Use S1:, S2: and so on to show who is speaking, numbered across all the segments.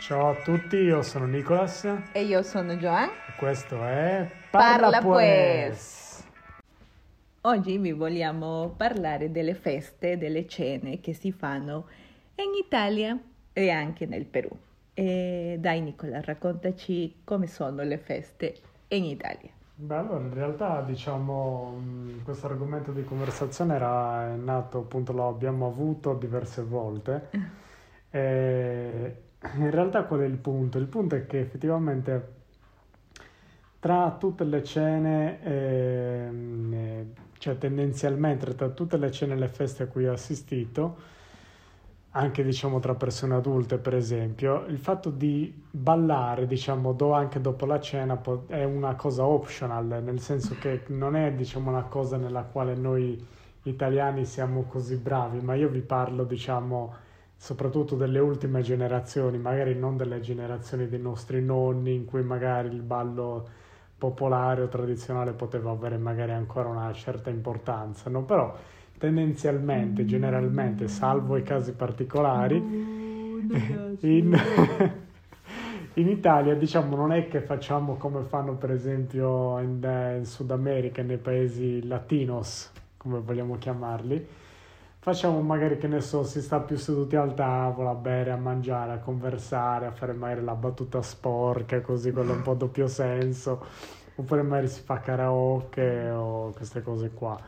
S1: Ciao a tutti, io sono Nicolas e
S2: E io sono Joan.
S1: questo è
S2: Parla pues. Oggi vi vogliamo parlare delle feste, delle cene che si fanno in Italia e anche nel Perù. E dai Nicola, raccontaci come sono le feste in Italia.
S1: Beh, allora in realtà diciamo questo argomento di conversazione era nato appunto, lo abbiamo avuto diverse volte e in realtà qual è il punto? Il punto è che effettivamente tra tutte le cene, ehm, eh, cioè tendenzialmente tra tutte le cene e le feste a cui ho assistito, anche diciamo tra persone adulte per esempio, il fatto di ballare diciamo do- anche dopo la cena è una cosa optional, nel senso che non è diciamo una cosa nella quale noi italiani siamo così bravi, ma io vi parlo diciamo soprattutto delle ultime generazioni, magari non delle generazioni dei nostri nonni in cui magari il ballo popolare o tradizionale poteva avere magari ancora una certa importanza, no? Però tendenzialmente, generalmente, salvo i casi particolari, in, in Italia diciamo non è che facciamo come fanno per esempio in, eh, in Sud America, nei paesi latinos, come vogliamo chiamarli, facciamo magari che ne so, si sta più seduti al tavolo a bere, a mangiare, a conversare, a fare magari la battuta sporca, così quello un po' doppio senso, oppure magari si fa karaoke o queste cose qua.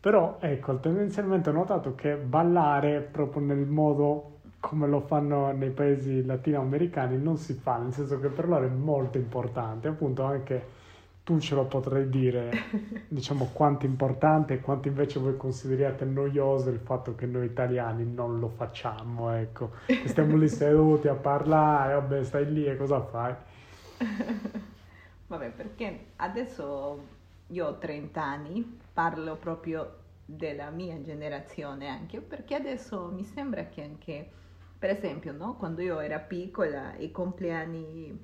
S1: Però ecco, tendenzialmente ho notato che ballare proprio nel modo come lo fanno nei paesi latinoamericani non si fa, nel senso che per loro è molto importante, appunto anche tu ce lo potrai dire, diciamo, quanto è importante e quanto invece voi consideriate noioso il fatto che noi italiani non lo facciamo, ecco, che stiamo lì seduti a parlare, vabbè, stai lì e cosa fai?
S2: Vabbè, perché adesso io ho 30 anni, parlo proprio della mia generazione anche, perché adesso mi sembra che anche, per esempio, no, quando io ero piccola, i compleanni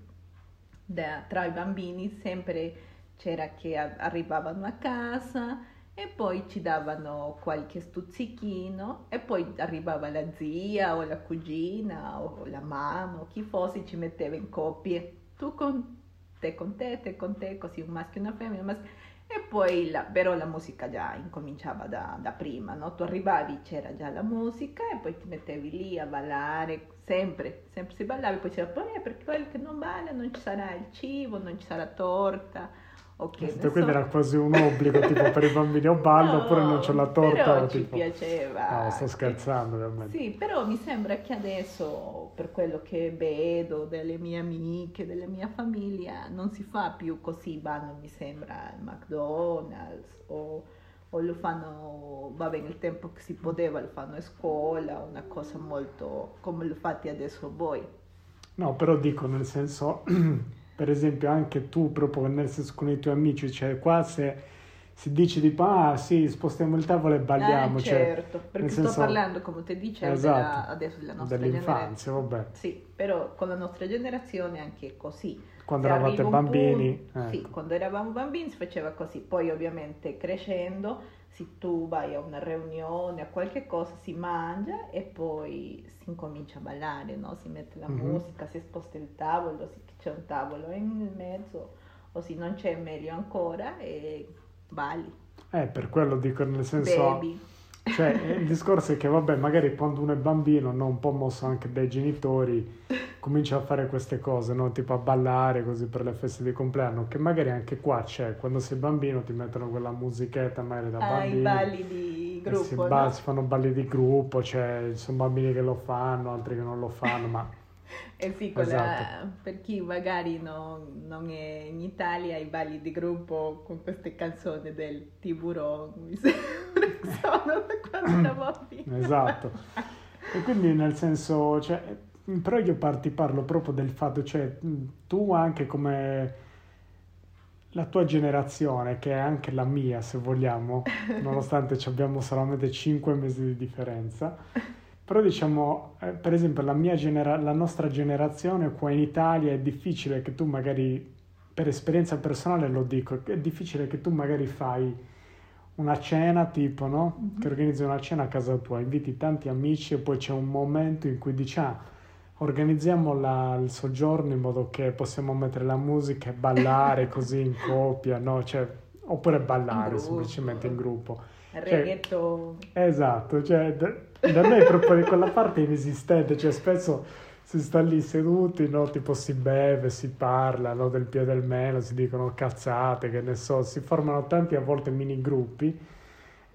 S2: da- tra i bambini sempre c'era che arrivavano a casa e poi ci davano qualche stuzzichino e poi arrivava la zia o la cugina o la mamma o chi fosse ci metteva in coppie, tu con te con te, te con te, così un maschio e una femmina, un maschio- e poi la, però la musica già incominciava da, da prima, no? Tu arrivavi, c'era già la musica e poi ti mettevi lì a ballare, sempre, sempre si ballava, e poi c'era poi "Eh, per quelli che non ballano non ci sarà il cibo, non ci sarà torta, ok.
S1: Questo quindi era quasi un obbligo, tipo per i bambini o ballo oppure non c'è la torta
S2: Però ci
S1: tipo...
S2: piaceva.
S1: No, sto scherzando ovviamente.
S2: Sì, però mi sembra che adesso, per quello che vedo delle mie amiche, della mia famiglia, non si fa più così, vanno, mi sembra, al McDonald's o, o lo fanno, vabbè, nel tempo che si poteva, lo fanno a scuola, una cosa molto come lo fate adesso voi.
S1: No, però dico nel senso, per esempio anche tu proprio nel senso con i tuoi amici, cioè qua se si dice tipo ah sì spostiamo il tavolo e balliamo,
S2: Eh,
S1: cioè,
S2: certo, perché
S1: nel
S2: sto
S1: senso-
S2: parlando, come ti dicevo,
S1: Esatto,
S2: della- adesso della nostra
S1: dell'infanzia,
S2: generazione.
S1: vabbè,
S2: Sì, però con la nostra generazione anche così.
S1: quando
S2: Se
S1: eravate bambini,
S2: punto- Sì,
S1: ecco.
S2: quando eravamo bambini si faceva così, poi ovviamente crescendo, se tu vai a una riunione, a qualche cosa, si mangia e poi si incomincia a ballare, no? Si mette la
S1: Mhm.
S2: musica, si sposta il tavolo, se c'è un tavolo in mezzo, o se non c'è meglio ancora e balli,
S1: Eh, per quello dico nel senso,
S2: bevi.
S1: cioè il discorso è che vabbè magari quando uno è bambino, no, un po' mosso anche dai genitori, comincia a fare queste cose, no? Tipo a ballare così per le feste di compleanno, che magari anche qua c'è, quando sei bambino ti mettono quella musichetta magari da
S2: Ah, i balli di
S1: si,
S2: gruppo,
S1: ba-
S2: no?
S1: si fanno balli di gruppo, cioè ci sono bambini che lo fanno, altri che non lo fanno, ma
S2: sì, quella-
S1: Esatto.
S2: per chi magari non, non è in Italia, i balli di gruppo con queste canzoni del tiburon, mi sembra che sono da quando bambina.
S1: Esatto. E quindi nel senso, cioè, però io ti parlo proprio del fatto, cioè, mh, tu anche come la tua generazione, che è anche la mia, se vogliamo, nonostante ci abbiamo solamente 5 mesi di differenza, però diciamo, eh, per esempio, la mia genera- la nostra generazione qua in Italia è difficile che tu magari, per esperienza personale lo dico, è difficile che tu magari fai una cena tipo, no?
S2: Mhm.
S1: Che organizzi una cena a casa tua, inviti tanti amici e poi c'è un momento in cui dici, ah, organizziamo la- il soggiorno in modo che possiamo mettere la musica e ballare così in coppia, no? Cioè, oppure ballare
S2: gruppo.
S1: semplicemente in gruppo.
S2: Reggaeton.
S1: Esatto, cioè, da, da noi è proprio quella parte inesistente, cioè spesso si sta lì seduti, no? Tipo si beve, si parla, no? Del piede del meno, si dicono cazzate, che ne so, si formano tanti a volte mini gruppi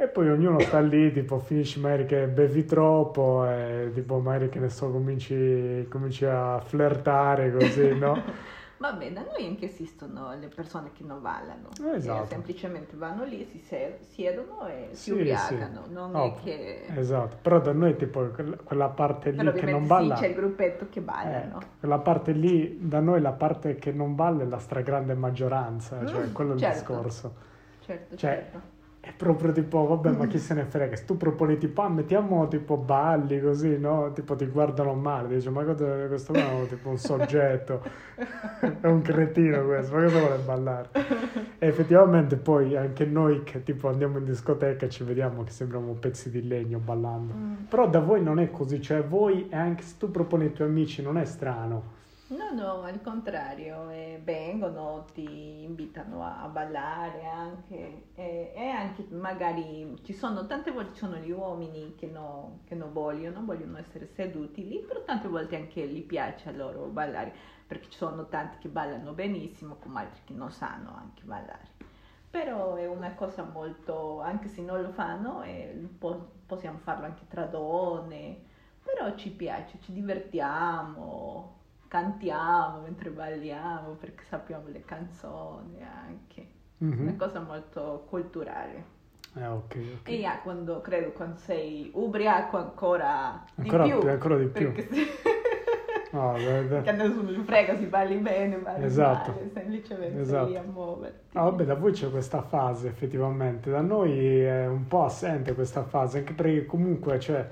S1: e poi ognuno sta lì, tipo finisci magari che bevi troppo e tipo magari che ne so, cominci, cominci a flirtare così, no?
S2: Vabbè, da noi anche esistono le persone che non ballano,
S1: Eh, esatto.
S2: che semplicemente vanno lì, si siedono e si
S1: Sì,
S2: ubriacano,
S1: sì.
S2: non
S1: No,
S2: è che...
S1: Esatto, però da noi tipo quella parte lì che non balla...
S2: sì, c'è il gruppetto che
S1: Eh,
S2: ballano.
S1: quella parte lì, da noi la parte che non balla è la stragrande maggioranza, cioè
S2: Mm,
S1: quello è il
S2: certo.
S1: discorso.
S2: Certo,
S1: cioè,
S2: certo.
S1: È proprio tipo, vabbè, ma chi se ne frega, se tu proponi tipo, ah, mettiamo tipo balli così, no? Tipo ti guardano male, dici, ma cosa, questo qua è tipo un soggetto, è un cretino questo, ma cosa vuole ballare? E effettivamente poi anche noi che tipo andiamo in discoteca ci vediamo che sembriamo pezzi di legno ballando.
S2: Mm.
S1: Però da voi non è così, cioè voi, e anche se tu proponi ai tuoi amici, non è strano.
S2: No, no, al contrario, eh, vengono, ti invitano a, a ballare anche e, e anche magari ci sono, tante volte ci sono gli uomini che, no- che non vogliono, vogliono essere seduti lì, però tante volte anche gli piace a loro ballare, perché ci sono tanti che ballano benissimo, come altri che non sanno anche ballare. Però è una cosa molto, anche se non lo fanno, po'- possiamo farlo anche tra donne, però ci piace, ci divertiamo, cantiamo mentre balliamo perché sappiamo le canzoni anche.
S1: Mhm.
S2: Una cosa molto culturale.
S1: Eh, ok, ok.
S2: E ah, quando, credo quando sei ubriaco ancora di
S1: Ancora
S2: più.
S1: più, ancora di più.
S2: Perché se...
S1: No, beh, beh.
S2: che nessuno gli frega si balli bene, balli
S1: Esatto.
S2: male, semplicemente
S1: Esatto.
S2: lì a muoverti.
S1: Ah, vabbè, da voi c'è questa fase effettivamente, da noi è un po' assente questa fase, anche perché comunque, cioè,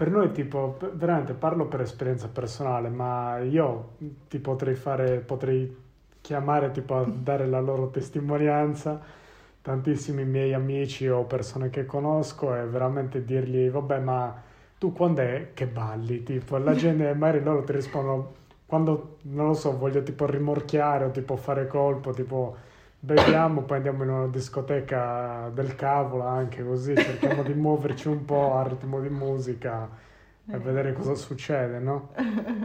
S1: per noi tipo, veramente parlo per esperienza personale, ma io ti potrei fare, potrei chiamare tipo a dare la loro testimonianza, tantissimi miei amici o persone che conosco e veramente dirgli, vabbè, ma tu quando è che balli? Tipo, la gente, magari loro ti rispondono, quando, non lo so, voglio tipo rimorchiare o tipo fare colpo, tipo beviamo, poi andiamo in una discoteca del cavolo anche così, cerchiamo di muoverci un po' al ritmo di musica e vedere cosa succede, no?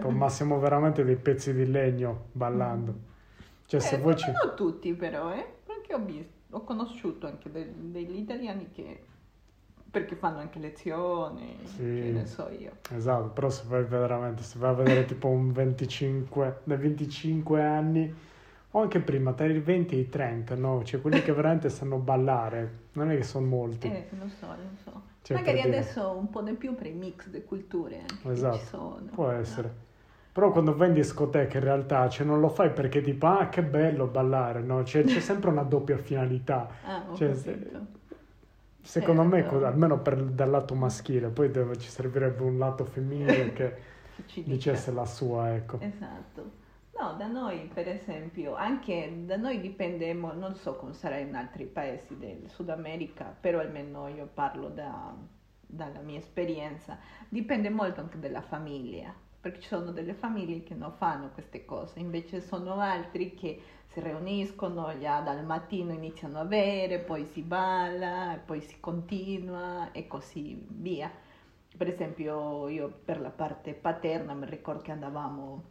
S1: Ma siamo veramente dei pezzi di legno ballando. Cioè, se
S2: Eh,
S1: voi
S2: ma
S1: ci...
S2: non tutti però, eh? Perché ho visto, ho conosciuto anche de- degli italiani che... Perché fanno anche lezioni,
S1: Sì.
S2: che ne so io.
S1: Esatto, però se vai veramente, se vai a vedere tipo un 25, dai 25 anni o anche prima, tra i 20 e i 30, no? Cioè quelli che veramente sanno ballare, non è che sono molti.
S2: Eh, non so, non so.
S1: Cioè,
S2: Magari
S1: per dire.
S2: adesso un po' di più per i mix di culture anche che
S1: Esatto,
S2: ci sono.
S1: Può
S2: no?
S1: essere. Però quando vai in discoteca in realtà, cioè non lo fai perché tipo, ah che bello ballare, no? Cioè, c'è sempre una doppia finalità.
S2: Ah, ho
S1: Cioè,
S2: capito.
S1: Secondo me,
S2: Certo.
S1: cosa- almeno per, dal lato maschile, poi deve- ci servirebbe un lato femminile che
S2: Che
S1: dicesse la sua, ecco.
S2: Esatto. No, da noi per esempio, anche da noi dipende, non so come sarà in altri paesi del Sud America, però almeno io parlo da- dalla mia esperienza, dipende molto anche dalla famiglia, perché ci sono delle famiglie che non fanno queste cose, invece sono altri che si riuniscono, già dal mattino iniziano a bere, poi si balla, poi si continua e così via. Per esempio io per la parte paterna mi ricordo che andavamo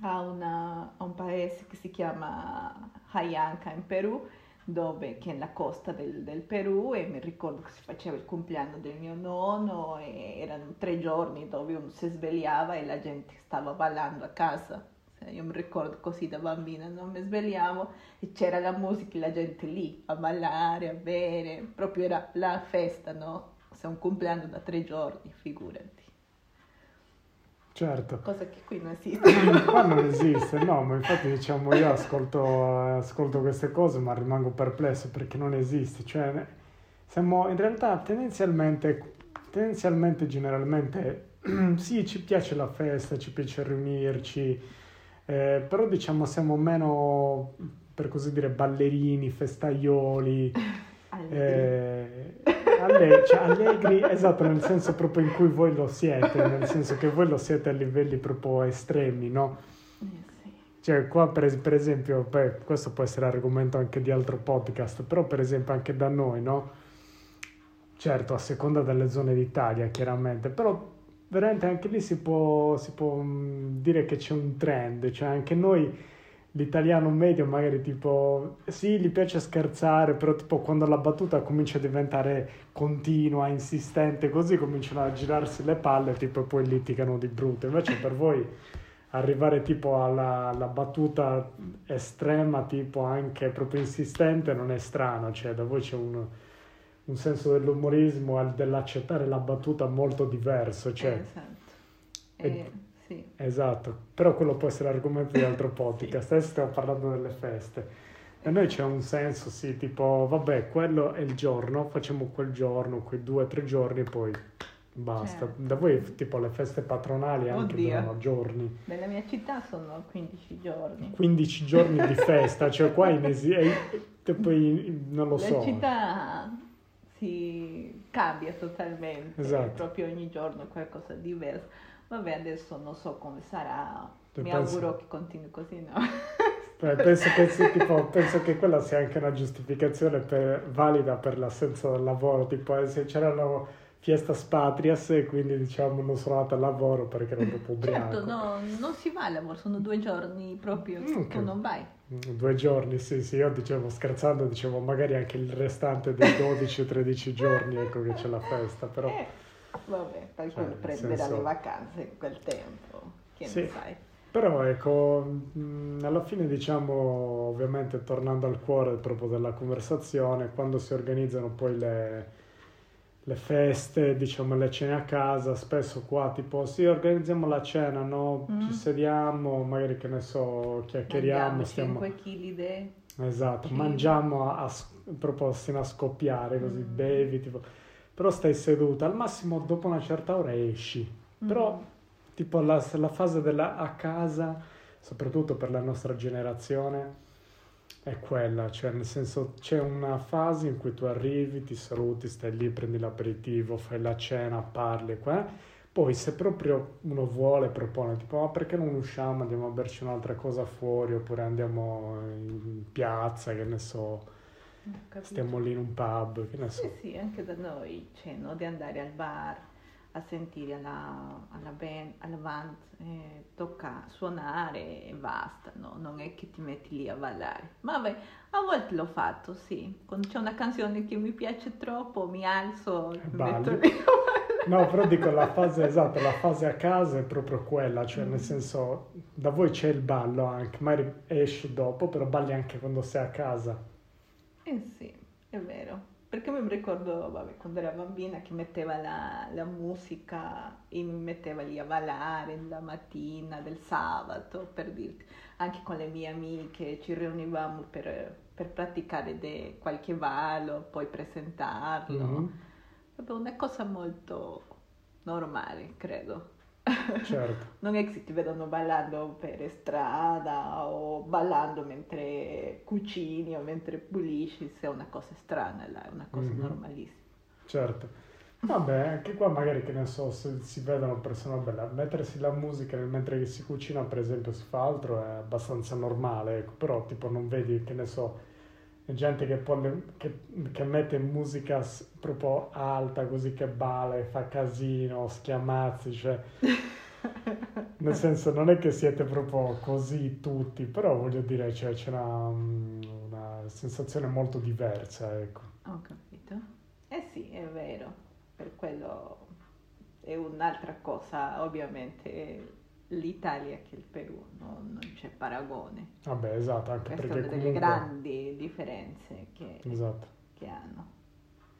S2: a, una- a un paese che si chiama Hayanca in Perù, dove, che è la costa del, del Perù e mi ricordo che si faceva il compleanno del mio nonno e erano tre giorni dove uno si svegliava e la gente stava ballando a casa. Cioè, Io mi ricordo così da bambina, non mi svegliavo e c'era la musica e la gente lì a ballare, a bere, proprio era la festa, no? Se un compleanno da tre giorni, figurati.
S1: Certo.
S2: Cosa che qui non esiste.
S1: Qua non esiste, no, ma infatti diciamo io ascolto, ascolto queste cose ma rimango perplesso perché non esiste, cioè siamo in realtà tendenzialmente, tendenzialmente generalmente sì ci piace la festa, ci piace riunirci, eh, però diciamo siamo meno per così dire ballerini, festaioli, eh, alle, cioè, allegri, esatto, nel senso proprio in cui voi lo siete, nel senso che voi lo siete a livelli proprio estremi, no? Cioè, qua per, per esempio, beh, questo può essere argomento anche di altro podcast, però per esempio anche da noi, no? Certo, a seconda delle zone d'Italia, chiaramente, però veramente anche lì si può, si può dire che c'è un trend, cioè anche noi l'italiano medio magari tipo sì gli piace scherzare però tipo quando la battuta comincia a diventare continua insistente così cominciano a girarsi le palle tipo e poi litigano di brutto invece per voi arrivare tipo alla, alla battuta estrema tipo anche proprio insistente non è strano cioè da voi c'è un, un senso dell'umorismo e dell'accettare la battuta molto diverso cioè
S2: esatto.
S1: e-
S2: Eh, sì.
S1: Esatto, però quello può essere argomento di altro podcast. Adesso stiamo parlando delle feste. E noi c'è un senso, sì, tipo, vabbè, quello è il giorno, facciamo quel giorno, quei due o tre giorni e poi basta.
S2: Certo.
S1: Da voi, tipo, le feste patronali anche
S2: Oddio.
S1: durano giorni.
S2: Nella mia città sono 15 giorni.
S1: 15 giorni di festa, cioè qua in esi- e- e poi non lo
S2: La
S1: so.
S2: città si cambia totalmente,
S1: Esatto.
S2: proprio ogni giorno qualcosa di diverso. Vabbè, adesso non so come sarà,
S1: Tu
S2: mi
S1: pensi-
S2: auguro che continui così, no?
S1: Penso, che tipo, penso che quella sia anche una giustificazione per- valida per l'assenza del lavoro, tipo eh, se c'erano fiestas patrias e quindi diciamo non sono andato al lavoro perché ero proprio ubriaco.
S2: Certo, no, non si va al lavoro, sono due giorni proprio,
S1: Mm, ok.
S2: tu non vai.
S1: Mm, Due giorni, sì, sì, io dicevo scherzando, dicevo magari anche il restante dei 12-13 giorni, ecco che c'è la festa, però
S2: Eh, vabbè, qualcuno
S1: nel
S2: prenderà
S1: senso-
S2: le vacanze in quel tempo, che
S1: Sì.
S2: ne sai.
S1: Però ecco, mh, alla fine diciamo, ovviamente tornando al cuore proprio della conversazione, quando si organizzano poi le, le feste, diciamo le cene a casa, spesso qua tipo sì, organizziamo la cena, no?
S2: Mm.
S1: Ci sediamo, magari che ne so, chiacchieriamo,
S2: Mangiamo
S1: stiamo...
S2: 5 kg di...
S1: Esatto,
S2: Sì.
S1: mangiamo a, a proprio a scoppiare, così
S2: Mm.
S1: bevi, tipo... Però stai seduta, al massimo dopo una certa ora esci. Però
S2: Mm.
S1: tipo la, la fase della a casa, soprattutto per la nostra generazione, è quella, cioè nel senso c'è una fase in cui tu arrivi, ti saluti, stai lì, prendi l'aperitivo, fai la cena, parli, qua. Poi se proprio uno vuole, propone, tipo, ma perché non usciamo, andiamo a berci un'altra cosa fuori, oppure andiamo in piazza, che ne so. Stiamo lì in un pub, che ne so.
S2: Sì, sì, anche da noi c'è, no? Di andare al bar a sentire alla, alla band, alla band eh, tocca suonare e basta, no? Non è che ti metti lì a ballare. Ma vabbè, a volte l'ho fatto, sì. Quando c'è una canzone che mi piace troppo, mi alzo e metto lì.
S1: No, però dico la fase esatta, la fase a casa è proprio quella, cioè nel senso da voi c'è il ballo anche, magari esci dopo, però balli anche quando sei a casa.
S2: Eh sì, è vero. Perché mi ricordo, vabbè, quando ero bambina che metteva la, la musica e mi metteva lì a ballare la mattina del sabato, per dirti. Anche con le mie amiche ci riunivamo per, per praticare de- qualche ballo, poi presentarlo.
S1: Mhm,
S2: Vabbè, una cosa molto normale, credo.
S1: certo,
S2: Non è che si ti vedono ballando per strada o ballando mentre cucini o mentre pulisci, se è una cosa strana, là, è una cosa
S1: Mhm.
S2: normalissima.
S1: certo. Vabbè, anche qua magari che ne so, se si vedono persone belle, mettersi la musica mentre si cucina, per esempio, si fa altro è abbastanza normale, ecco, però tipo non vedi, che ne so, gente che, pone- che, che mette musica proprio alta, così che balla e fa casino, schiamazzi, cioè... Nel senso, non è che siete proprio così tutti, però voglio dire, cioè, c'è una, una sensazione molto diversa, ecco.
S2: Ho capito? Eh sì, è vero, per quello è un'altra cosa, ovviamente l'Italia che il Perù, no? non c'è paragone.
S1: Vabbè, esatto, anche
S2: Queste
S1: perché
S2: sono delle
S1: comunque...
S2: grandi differenze che,
S1: Esatto,
S2: che hanno.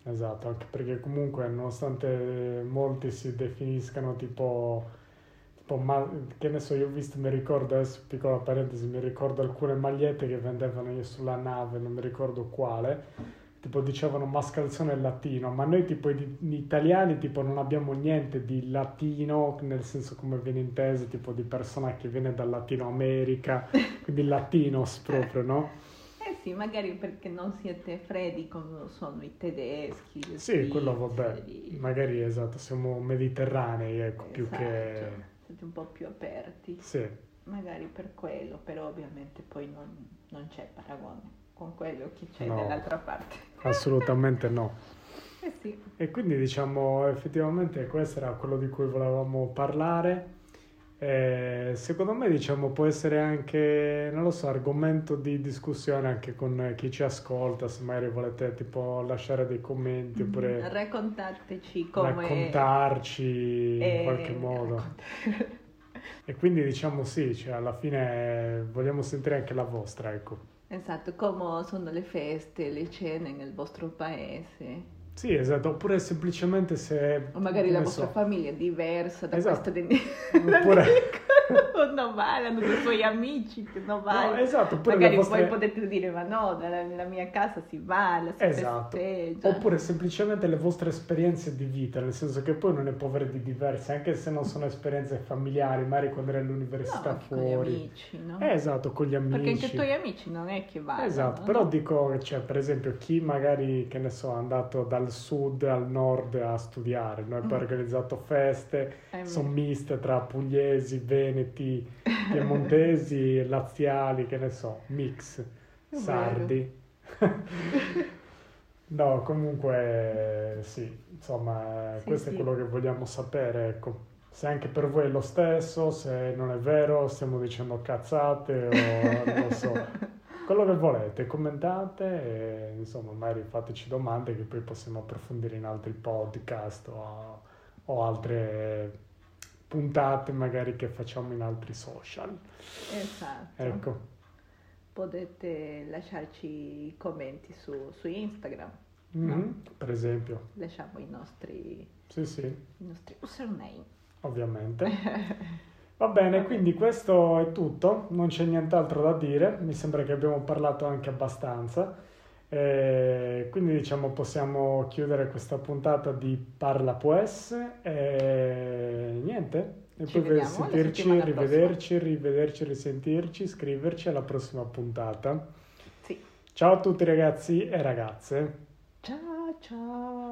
S1: esatto, anche perché comunque nonostante molti si definiscano tipo, tipo ma, che ne so, io ho visto, mi ricordo adesso, piccola parentesi, mi ricordo alcune magliette che vendevano io sulla nave, non mi ricordo quale, tipo dicevano mascalzone latino, ma noi tipo gli italiani tipo non abbiamo niente di latino, nel senso come viene inteso, tipo di persona che viene dal Latino America, quindi latinos proprio, no?
S2: Eh sì, magari perché non siete freddi come sono i tedeschi.
S1: Sì, quello vabbè,
S2: svizzeri.
S1: magari esatto, siamo mediterranei, ecco, più che...
S2: Esatto, Siete un po' più aperti.
S1: Sì,
S2: Magari per quello, però ovviamente poi non, non c'è paragone con quello che c'è
S1: No.
S2: dall'altra parte.
S1: assolutamente no.
S2: Eh sì,
S1: E quindi diciamo effettivamente questo era quello di cui volevamo parlare. Eh, secondo me diciamo può essere anche, non lo so, argomento di discussione anche con chi ci ascolta, se magari volete tipo lasciare dei commenti oppure
S2: raccontateci come...
S1: raccontarci in
S2: eh,
S1: qualche modo.
S2: raccont-
S1: E quindi diciamo sì, cioè alla fine vogliamo sentire anche la vostra, ecco.
S2: Esatto, come sono le feste, le cene nel vostro paese.
S1: Sì, esatto, oppure semplicemente se...
S2: O magari la
S1: ne
S2: vostra
S1: so,
S2: famiglia è diversa da
S1: Esatto.
S2: questa di
S1: Oppure-
S2: non valano dei suoi amici che non valano.
S1: No, esatto,
S2: magari
S1: vostre-
S2: voi potete dire ma no, nella, mia casa si balla, si
S1: Esatto.
S2: festeggia.
S1: Oppure semplicemente le vostre esperienze di vita, nel senso che poi non è può avere di diverse, anche se non sono esperienze familiari, magari quando eri all'università
S2: No, con gli
S1: fuori.
S2: amici, no?
S1: Eh, esatto, con gli amici.
S2: Perché anche i tuoi amici non è che vanno.
S1: Esatto, però dico, cioè, per esempio, chi magari, che ne so, è andato dal sud al nord a studiare, noi abbiamo
S2: Mm.
S1: organizzato feste,
S2: Eh,
S1: sono miste tra pugliesi, veneti, piemontesi, laziali, che ne so, mix,
S2: vero.
S1: sardi. No, comunque sì, insomma,
S2: Sì,
S1: questo
S2: sì.
S1: è quello che vogliamo sapere, ecco. Se anche per voi è lo stesso, se non è vero, stiamo dicendo cazzate o non lo so. Quello che volete, commentate e insomma, magari fateci domande che poi possiamo approfondire in altri podcast o, o altre puntate magari che facciamo in altri social.
S2: Esatto.
S1: Ecco.
S2: Potete lasciarci i commenti su, su Instagram.
S1: Mhm, Per esempio,
S2: Lasciamo i nostri,
S1: sì sì.
S2: i nostri username.
S1: ovviamente. Va bene, quindi questo è tutto, non c'è nient'altro da dire, mi sembra che abbiamo parlato anche abbastanza. Eh, quindi diciamo possiamo chiudere questa puntata di Parla Pues e niente. E
S2: Ci
S1: poi sentirci, rivederci, rivederci, risentirci, iscriverci alla prossima puntata.
S2: Sì.
S1: Ciao a tutti ragazzi e ragazze.
S2: Ciao ciao.